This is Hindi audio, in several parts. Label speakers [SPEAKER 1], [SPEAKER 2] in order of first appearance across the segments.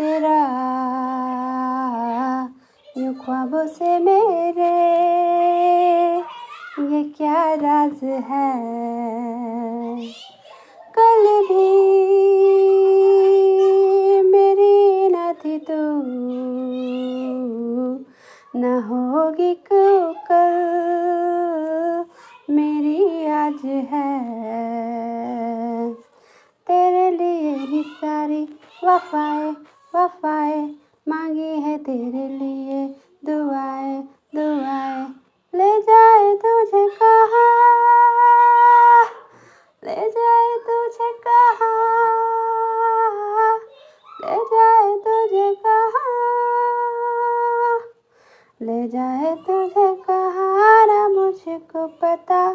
[SPEAKER 1] तेरा। यूँ ख्वाबों से मेरे। ये क्या राज है? कल भी मेरी न थी तू। न होगी क्यों कल? मेरी आज है। तेरे लिए ही सारी वफाए वफाए, मांगी है तेरे लिए दुआएँ दुआएँ। ले जाए तुझे कहा, ले जाए तुझे कहा, ले जाए तुझे कहा, ले जाए तुझे कहा, ना मुझको पता,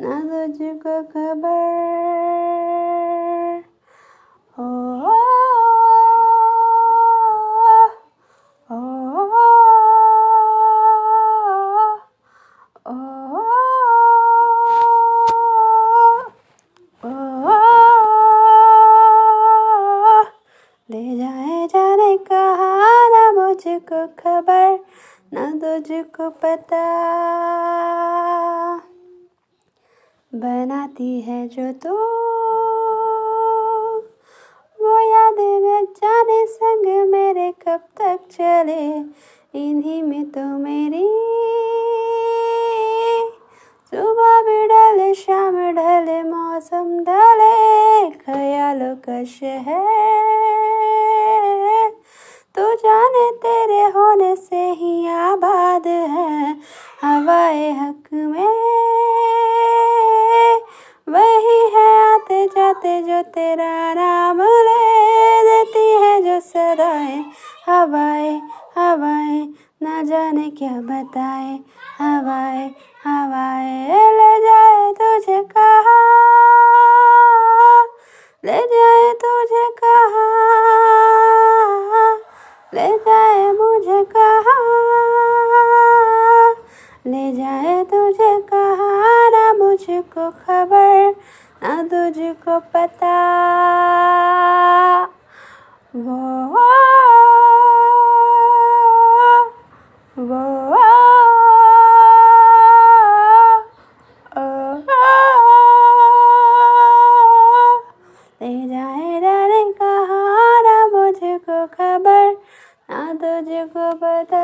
[SPEAKER 1] ना तुझको खबर। ना तुझको पता। बनाती है जो तू। वो यादें जाने संग मेरे कब तक चले। इन्हीं में तो मेरी सुबह भी ढले शाम ढले, मौसम ढले। ख्यालों का शहर तो जाने तेरे होने से ही आबाद है, हवाए हक में। वही है आते जाते जो तेरा नाम ले देती है, जो सदाएँ हवाए हवाए, ना जाने क्या बताए। हवाए हवाए, ले जाए तुझे कहा। ले जाए तुझे कहा। ले जाए तुझे कहा ना मुझको खबर ना तुझको पता वो वो ले जाए कहा मुझको खबर ना तुझको पता